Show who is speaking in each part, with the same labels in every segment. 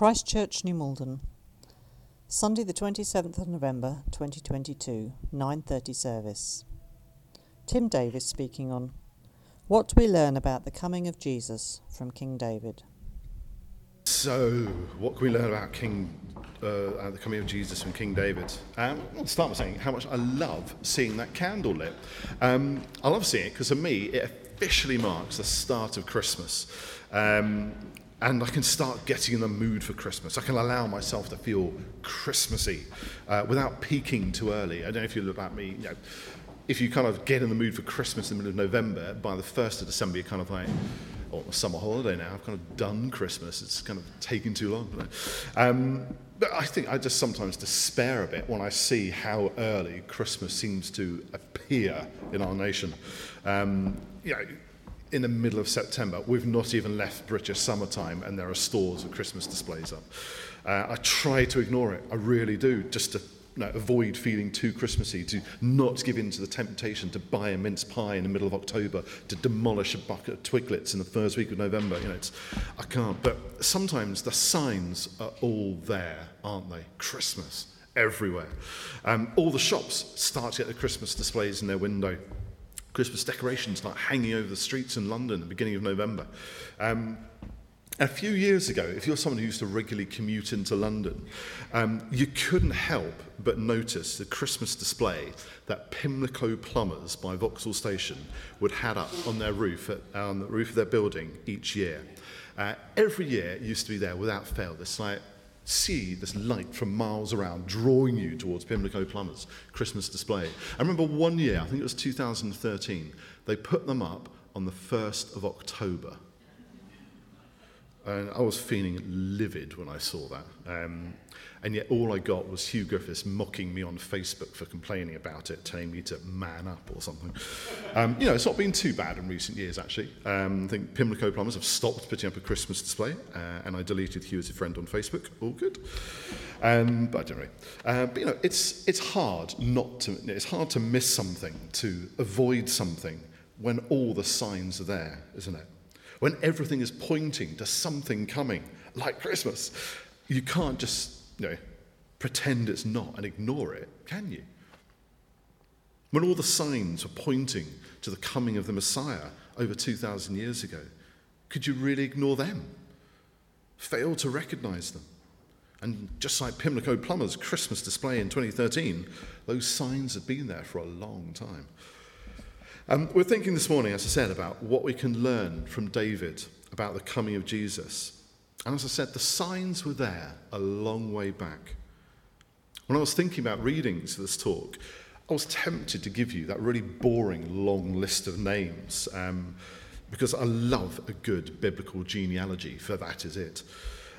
Speaker 1: Christchurch, New Malden. Sunday the 27th of November 2022, 9:30 service. Tim Davis speaking on What we learn about the coming of Jesus from King David?
Speaker 2: So, what can we learn about King, uh, the coming of Jesus from King David? Um, I'll start by saying how much I love seeing that candle lit. Um, I love seeing it because for me, it officially marks the start of Christmas. Um, and I can start getting in the mood for Christmas. I can allow myself to feel Christmassy uh, without peaking too early. I don't know if you look at me, you know, if you kind of get in the mood for Christmas in the middle of November, by the 1st of December, you're kind of like, oh, summer holiday now. I've kind of done Christmas. It's kind of taking too long. Um, but I think I just sometimes despair a bit when I see how early Christmas seems to appear in our nation. Um, you know, in the middle of September. We've not even left British summertime, and there are stores with Christmas displays up. Uh, I try to ignore it, I really do, just to you know, avoid feeling too Christmassy, to not give in to the temptation to buy a mince pie in the middle of October, to demolish a bucket of Twiglets in the first week of November. You know, it's, I can't. But sometimes the signs are all there, aren't they? Christmas everywhere. Um, all the shops start to get the Christmas displays in their window. Christmas decorations start hanging over the streets in London at the beginning of November. Um, a few years ago, if you're someone who used to regularly commute into London, um, you couldn't help but notice the Christmas display that Pimlico Plumbers by Vauxhall Station would have up on their roof, at, on the roof of their building each year. Uh, every year it used to be there without fail. This like see this light from miles around drawing you towards Pimlico Plumbers Christmas display. I remember one year, I think it was 2013, they put them up on the 1st of October. And I was feeling livid when I saw that. Um, and yet all I got was Hugh Griffiths mocking me on Facebook for complaining about it, telling me to man up or something. Um, you know, it's not been too bad in recent years, actually. Um, I think Pimlico Plumbers have stopped putting up a Christmas display, uh, and I deleted Hugh as a friend on Facebook. All good. Um, but anyway, uh, but you know, it's, it's hard not to, it's hard to miss something, to avoid something when all the signs are there, isn't it? When everything is pointing to something coming, like Christmas, you can't just you know, pretend it's not and ignore it, can you? When all the signs are pointing to the coming of the Messiah over 2,000 years ago, could you really ignore them? Fail to recognize them? And just like Pimlico Plumbers' Christmas display in 2013, those signs had been there for a long time. Um, we're thinking this morning, as I said, about what we can learn from David about the coming of Jesus. And as I said, the signs were there a long way back. When I was thinking about reading to this talk, I was tempted to give you that really boring long list of names um, because I love a good biblical genealogy, for that is it.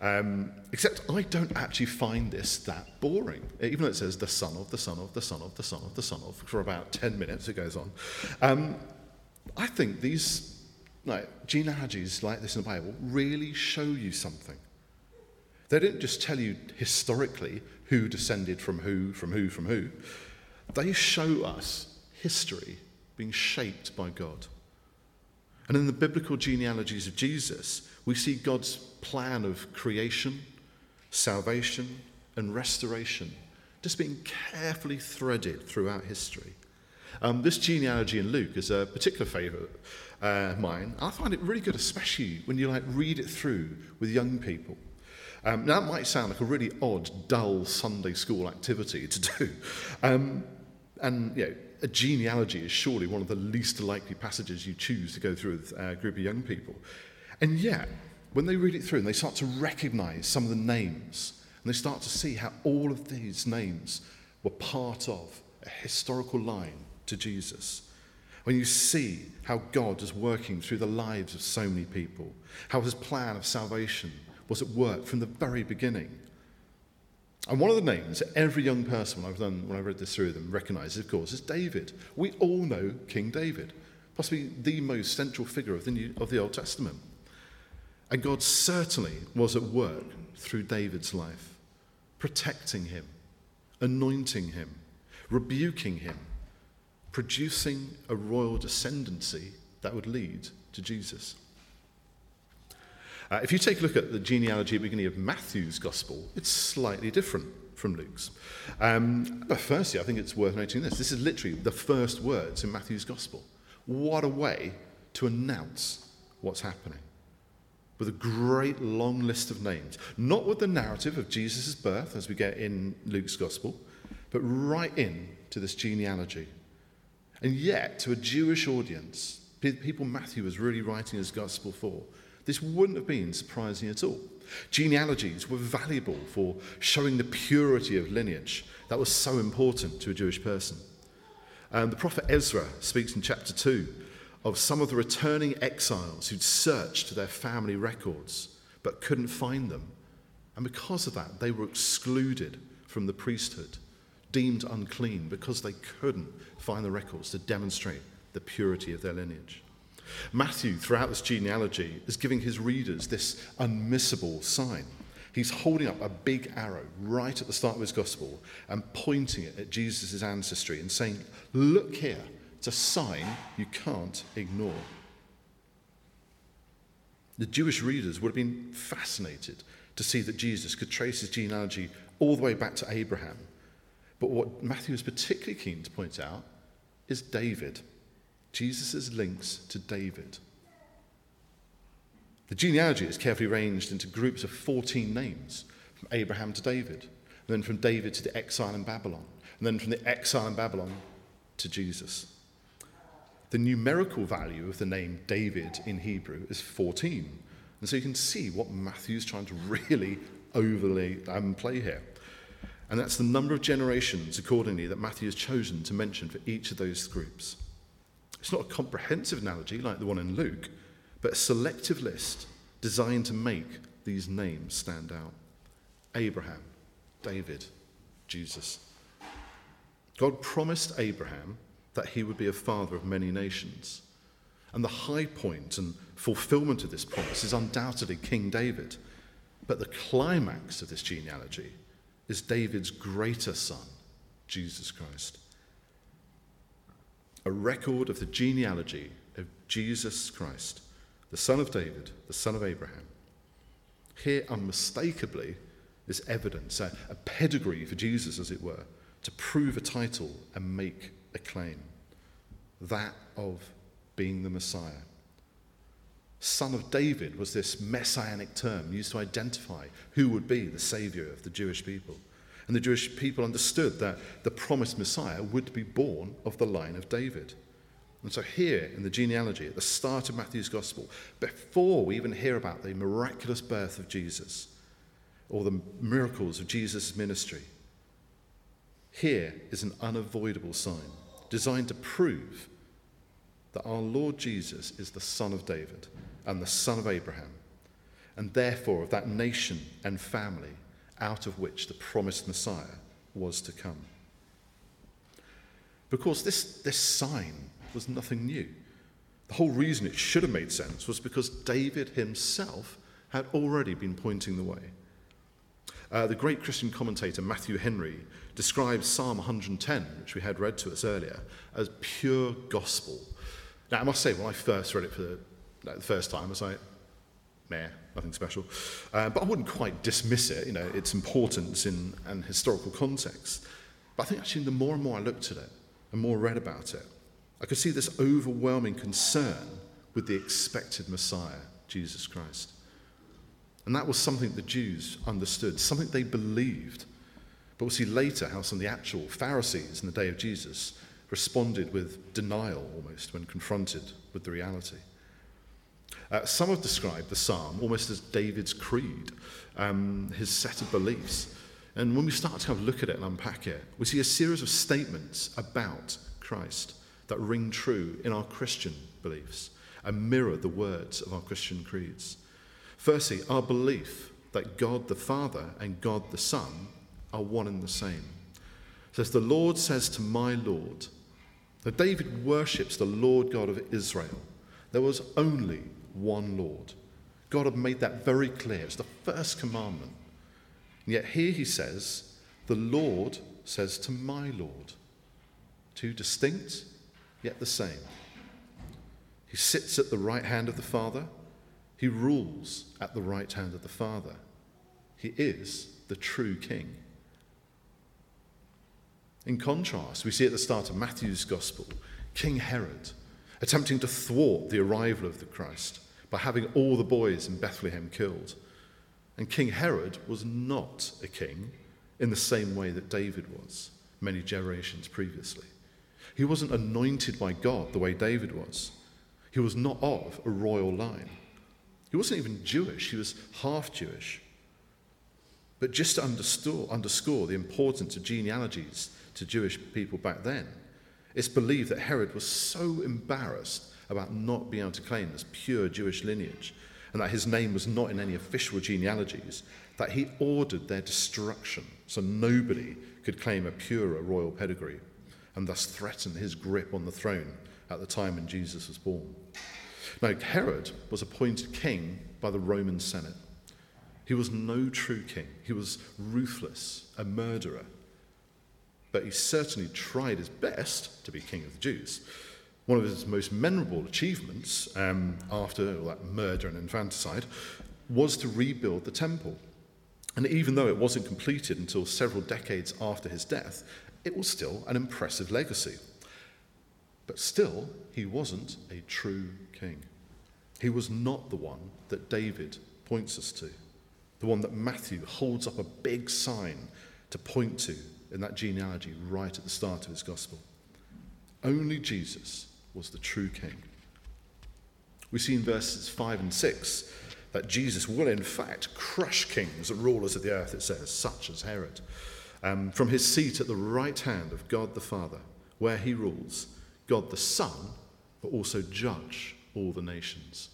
Speaker 2: Um, except I don't actually find this that boring. Even though it says the son of, the son of, the son of, the son of, the son of, for about 10 minutes it goes on. Um, I think these like, genealogies like this in the Bible really show you something. They don't just tell you historically who descended from who, from who, from who. They show us history being shaped by God. And in the biblical genealogies of Jesus, we see God's plan of creation, salvation, and restoration just being carefully threaded throughout history. Um, this genealogy in Luke is a particular favourite uh, mine. I find it really good, especially when you like read it through with young people. Um, now, that might sound like a really odd, dull Sunday school activity to do. Um, and, you know, a genealogy is surely one of the least likely passages you choose to go through with a group of young people. And yet, when they read it through and they start to recognize some of the names, and they start to see how all of these names were part of a historical line to Jesus, when you see how God is working through the lives of so many people, how his plan of salvation was at work from the very beginning. And one of the names that every young person, when I've, done, when I read this through them, recognizes, of course, is David. We all know King David, possibly the most central figure of the, New, of the Old Testament. And God certainly was at work through David's life, protecting him, anointing him, rebuking him, producing a royal descendancy that would lead to Jesus. Uh, if you take a look at the genealogy at the beginning of Matthew's Gospel, it's slightly different from Luke's. Um, but firstly, I think it's worth noting this. This is literally the first words in Matthew's Gospel. What a way to announce what's happening. With a great long list of names. Not with the narrative of Jesus' birth, as we get in Luke's Gospel, but right in to this genealogy. And yet, to a Jewish audience, people Matthew was really writing his Gospel for, this wouldn't have been surprising at all. Genealogies were valuable for showing the purity of lineage. That was so important to a Jewish person. And the prophet Ezra speaks in chapter 2 of some of the returning exiles who'd searched their family records but couldn't find them. And because of that, they were excluded from the priesthood, deemed unclean because they couldn't find the records to demonstrate the purity of their lineage. Matthew, throughout this genealogy, is giving his readers this unmissable sign. He's holding up a big arrow right at the start of his gospel and pointing it at Jesus' ancestry and saying, Look here, it's a sign you can't ignore. The Jewish readers would have been fascinated to see that Jesus could trace his genealogy all the way back to Abraham. But what Matthew is particularly keen to point out is David. Jesus' links to David. The genealogy is carefully arranged into groups of 14 names, from Abraham to David, and then from David to the exile in Babylon, and then from the exile in Babylon to Jesus. The numerical value of the name David in Hebrew is 14. And so you can see what Matthew's trying to really overly um, play here. And that's the number of generations, accordingly, that Matthew has chosen to mention for each of those groups. It's not a comprehensive analogy like the one in Luke, but a selective list designed to make these names stand out Abraham, David, Jesus. God promised Abraham that he would be a father of many nations. And the high point and fulfillment of this promise is undoubtedly King David. But the climax of this genealogy is David's greater son, Jesus Christ a record of the genealogy of Jesus Christ, the son of David, the son of Abraham. Here, unmistakably, is evidence, a, a pedigree for Jesus, as it were, to prove a title and make a claim that of being the Messiah. Son of David was this messianic term used to identify who would be the Saviour of the Jewish people. And the Jewish people understood that the promised Messiah would be born of the line of David. And so, here in the genealogy, at the start of Matthew's Gospel, before we even hear about the miraculous birth of Jesus or the miracles of Jesus' ministry, here is an unavoidable sign designed to prove that our Lord Jesus is the Son of David and the Son of Abraham, and therefore of that nation and family out of which the promised Messiah was to come. Because this, this sign was nothing new. The whole reason it should have made sense was because David himself had already been pointing the way. Uh, the great Christian commentator Matthew Henry describes Psalm 110, which we had read to us earlier, as pure gospel. Now, I must say, when I first read it for like, the first time, I was like, meh, nothing special. Uh, but I wouldn't quite dismiss it, you know, its importance in an historical context. But I think actually the more and more I looked at it and more read about it, I could see this overwhelming concern with the expected Messiah, Jesus Christ. And that was something the Jews understood, something they believed. But we'll see later how some of the actual Pharisees in the day of Jesus responded with denial almost when confronted with the reality. Uh, some have described the psalm almost as David's creed, um, his set of beliefs. And when we start to kind of look at it and unpack it, we see a series of statements about Christ that ring true in our Christian beliefs and mirror the words of our Christian creeds. Firstly, our belief that God the Father and God the Son are one and the same. It says, The Lord says to my Lord. Now, David worships the Lord God of Israel. There was only one Lord. God had made that very clear. It's the first commandment. And yet here he says, The Lord says to my Lord. Two distinct, yet the same. He sits at the right hand of the Father, He rules at the right hand of the Father. He is the true king. In contrast, we see at the start of Matthew's Gospel King Herod attempting to thwart the arrival of the Christ by having all the boys in Bethlehem killed. And King Herod was not a king in the same way that David was many generations previously. He wasn't anointed by God the way David was. He was not of a royal line. He wasn't even Jewish, he was half Jewish. But just to underscore the importance of genealogies to Jewish people back then, it's believed that Herod was so embarrassed about not being able to claim this pure Jewish lineage and that his name was not in any official genealogies that he ordered their destruction so nobody could claim a purer royal pedigree and thus threaten his grip on the throne at the time when Jesus was born. Now, Herod was appointed king by the Roman Senate. He was no true king, he was ruthless, a murderer. But he certainly tried his best to be king of the Jews. One of his most memorable achievements um, after that murder and infanticide was to rebuild the temple. And even though it wasn't completed until several decades after his death, it was still an impressive legacy. But still, he wasn't a true king. He was not the one that David points us to, the one that Matthew holds up a big sign to point to in that genealogy right at the start of his gospel. Only Jesus was the true king. We see in verses 5 and 6 that Jesus will, in fact, crush kings and rulers of the earth, it says, such as Herod, um, from his seat at the right hand of God the Father, where he rules, God the Son will also judge all the nations.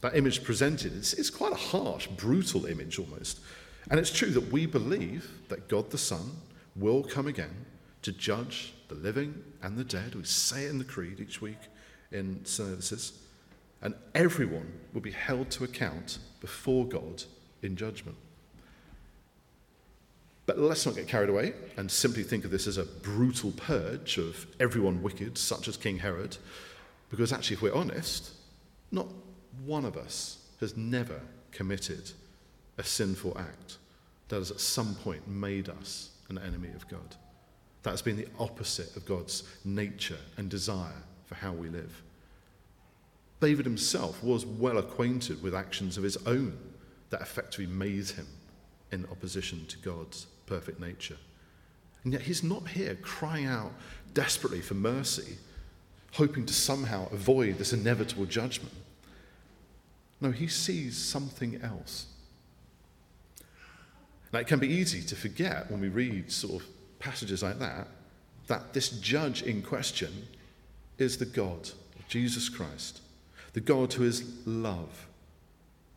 Speaker 2: That image presented is quite a harsh, brutal image almost. And it's true that we believe that God the Son will come again to judge the living and the dead. We say it in the Creed each week in services. And everyone will be held to account before God in judgment. But let's not get carried away and simply think of this as a brutal purge of everyone wicked, such as King Herod, because actually, if we're honest, not one of us has never committed a sinful act that has at some point made us an enemy of God. That has been the opposite of God's nature and desire for how we live. David himself was well acquainted with actions of his own that effectively made him in opposition to God's perfect nature. And yet he's not here crying out desperately for mercy, hoping to somehow avoid this inevitable judgment. No, he sees something else. Now, it can be easy to forget when we read sort of passages like that that this judge in question is the God, Jesus Christ, the God who is love.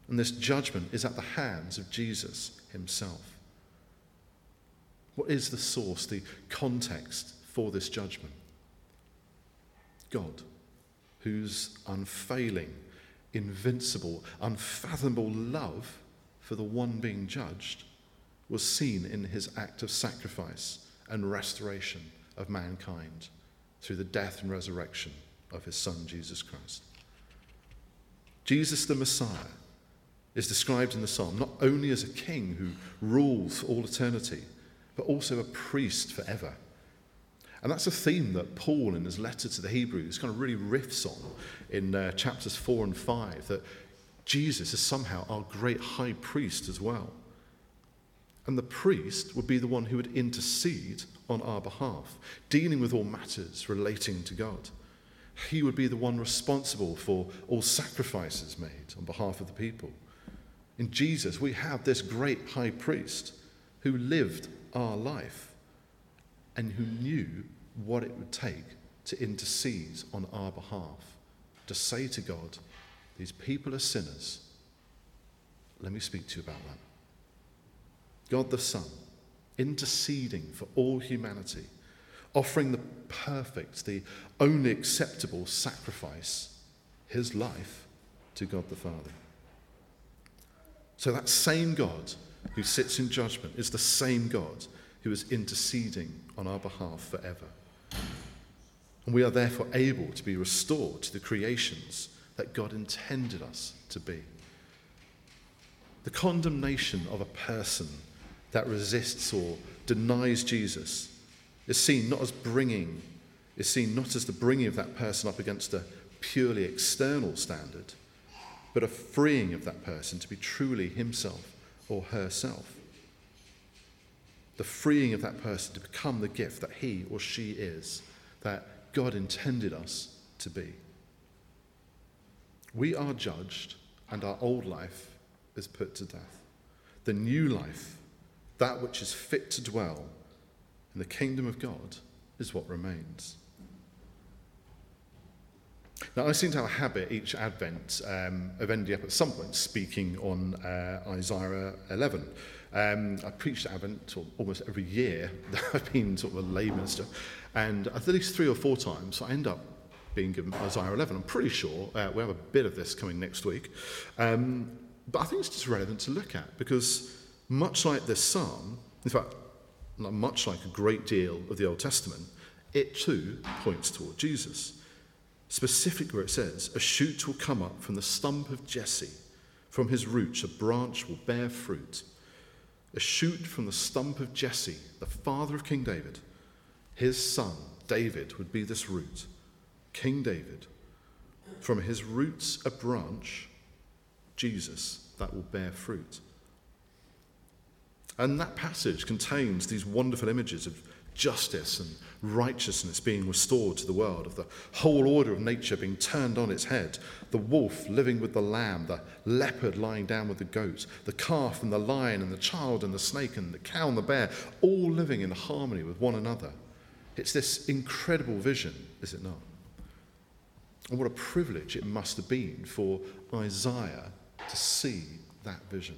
Speaker 2: And this judgment is at the hands of Jesus himself. What is the source, the context for this judgment? God, whose unfailing, invincible, unfathomable love for the one being judged was seen in his act of sacrifice and restoration of mankind through the death and resurrection of his Son, Jesus Christ. Jesus the Messiah is described in the psalm not only as a king who rules for all eternity, but also a priest forever. And that's a theme that Paul, in his letter to the Hebrews, kind of really riffs on in uh, chapters 4 and 5 that Jesus is somehow our great high priest as well. And the priest would be the one who would intercede on our behalf, dealing with all matters relating to God. He would be the one responsible for all sacrifices made on behalf of the people. In Jesus, we have this great high priest who lived our life and who knew what it would take to intercede on our behalf, to say to God, These people are sinners. Let me speak to you about that. God the Son, interceding for all humanity, offering the perfect, the only acceptable sacrifice, his life, to God the Father. So that same God who sits in judgment is the same God who is interceding on our behalf forever. And we are therefore able to be restored to the creations that God intended us to be. The condemnation of a person that resists or denies Jesus is seen not as bringing, is seen not as the bringing of that person up against a purely external standard, but a freeing of that person to be truly himself or herself. The freeing of that person to become the gift that he or she is, that God intended us to be. We are judged, and our old life is put to death. The new life, that which is fit to dwell in the kingdom of God, is what remains. Now, I seem to have a habit each Advent um, of ending up at some point speaking on uh, Isaiah 11. Um, I preached Advent almost every year that I've been sort of a lay minister, and at least three or four times I end up being given Isaiah 11. I'm pretty sure uh, we have a bit of this coming next week. Um, but I think it's just relevant to look at because, much like this psalm, in fact, much like a great deal of the Old Testament, it too points toward Jesus. Specific where it says, A shoot will come up from the stump of Jesse, from his roots a branch will bear fruit. A shoot from the stump of Jesse, the father of King David. His son, David, would be this root. King David. From his roots, a branch, Jesus, that will bear fruit. And that passage contains these wonderful images of justice and righteousness being restored to the world, of the whole order of nature being turned on its head, the wolf living with the lamb, the leopard lying down with the goat, the calf and the lion and the child and the snake and the cow and the bear, all living in harmony with one another. It's this incredible vision, is it not? And what a privilege it must have been for Isaiah to see that vision,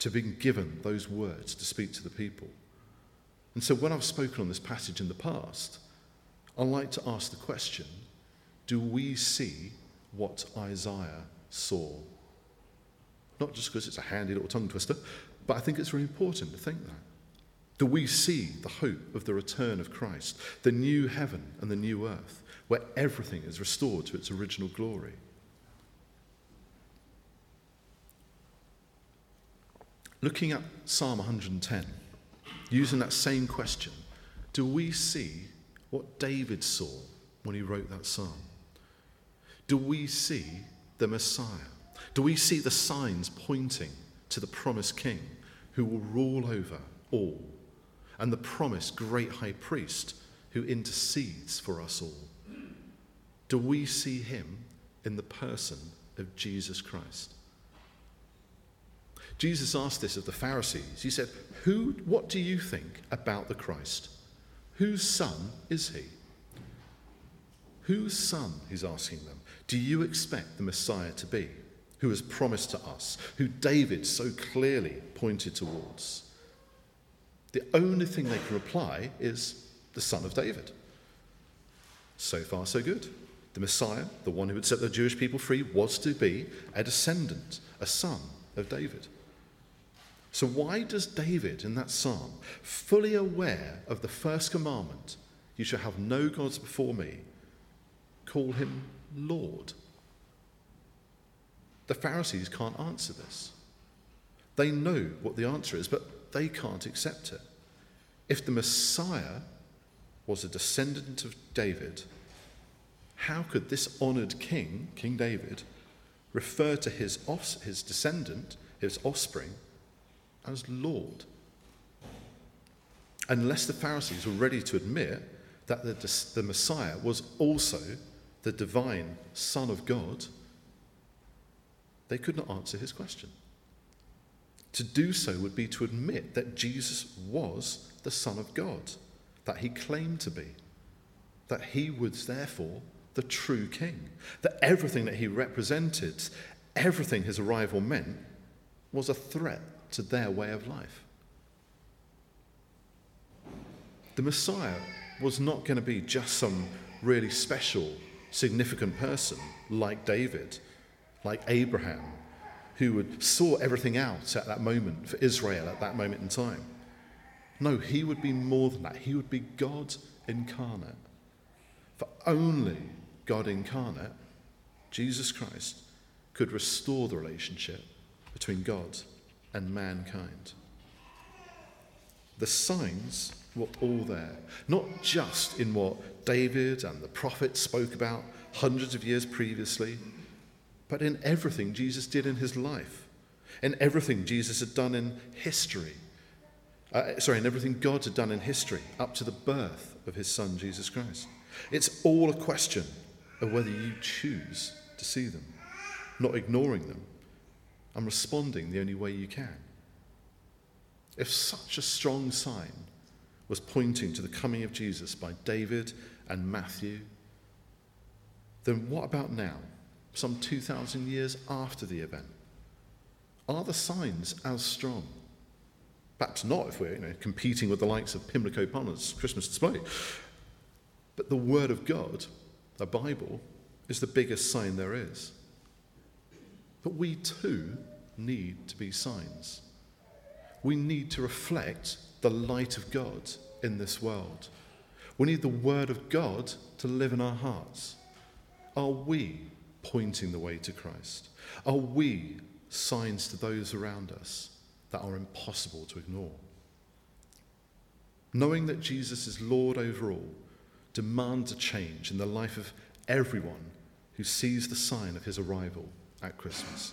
Speaker 2: to been given those words to speak to the people. And so when I've spoken on this passage in the past, I like to ask the question do we see what Isaiah saw? Not just because it's a handy little tongue twister, but I think it's really important to think that. Do we see the hope of the return of Christ, the new heaven and the new earth, where everything is restored to its original glory? Looking at Psalm 110, using that same question, do we see what David saw when he wrote that psalm? Do we see the Messiah? Do we see the signs pointing to the promised king who will rule over all and the promised great high priest who intercedes for us all? Do we see him in the person of Jesus Christ? Jesus asked this of the Pharisees. He said, Who, What do you think about the Christ? Whose son is he? Whose son, he's asking them, do you expect the Messiah to be, who was promised to us, who David so clearly pointed towards? The only thing they can reply is the son of David. So far, so good. The Messiah, the one who would set the Jewish people free, was to be a descendant, a son of David. So, why does David in that psalm, fully aware of the first commandment, you shall have no gods before me, call him Lord? The Pharisees can't answer this. They know what the answer is, but they can't accept it. If the Messiah was a descendant of David, how could this honoured king, King David, refer to his, off- his descendant, his offspring, as Lord. Unless the Pharisees were ready to admit that the, the Messiah was also the divine Son of God, they could not answer his question. To do so would be to admit that Jesus was the Son of God, that he claimed to be, that he was therefore the true king, that everything that he represented, everything his arrival meant, was a threat to their way of life. The Messiah was not going to be just some really special, significant person like David, like Abraham, who would sort everything out at that moment for Israel at that moment in time. No, he would be more than that. He would be God incarnate. For only God incarnate Jesus Christ, could restore the relationship between God and mankind. The signs were all there, not just in what David and the prophets spoke about hundreds of years previously, but in everything Jesus did in his life, in everything Jesus had done in history. Uh, sorry, in everything God had done in history up to the birth of his son, Jesus Christ. It's all a question of whether you choose to see them, not ignoring them, and responding the only way you can. If such a strong sign was pointing to the coming of Jesus by David and Matthew, then what about now, some 2,000 years after the event? Are the signs as strong? Perhaps not if we're you know, competing with the likes of Pimlico Plumbers Christmas display. But the Word of God, the Bible, is the biggest sign there is. But we too need to be signs. We need to reflect the light of God in this world. We need the Word of God to live in our hearts. Are we pointing the way to Christ? Are we signs to those around us? that are impossible to ignore. Knowing that Jesus is Lord over all demands a change in the life of everyone who sees the sign of his arrival at Christmas.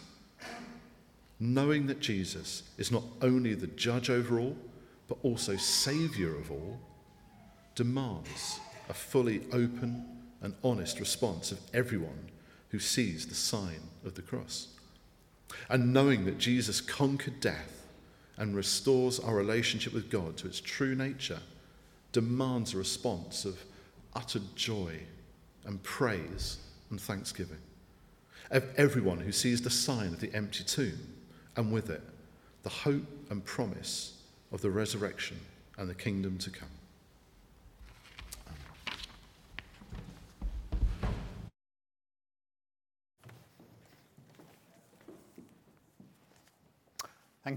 Speaker 2: Knowing that Jesus is not only the judge over all, but also Saviour of all, demands a fully open and honest response of everyone who sees the sign of the cross. And knowing that Jesus conquered death and restores our relationship with God to its true nature demands a response of utter joy and praise and thanksgiving. Of everyone who sees the sign of the empty tomb and with it the hope and promise of the resurrection and the kingdom to come.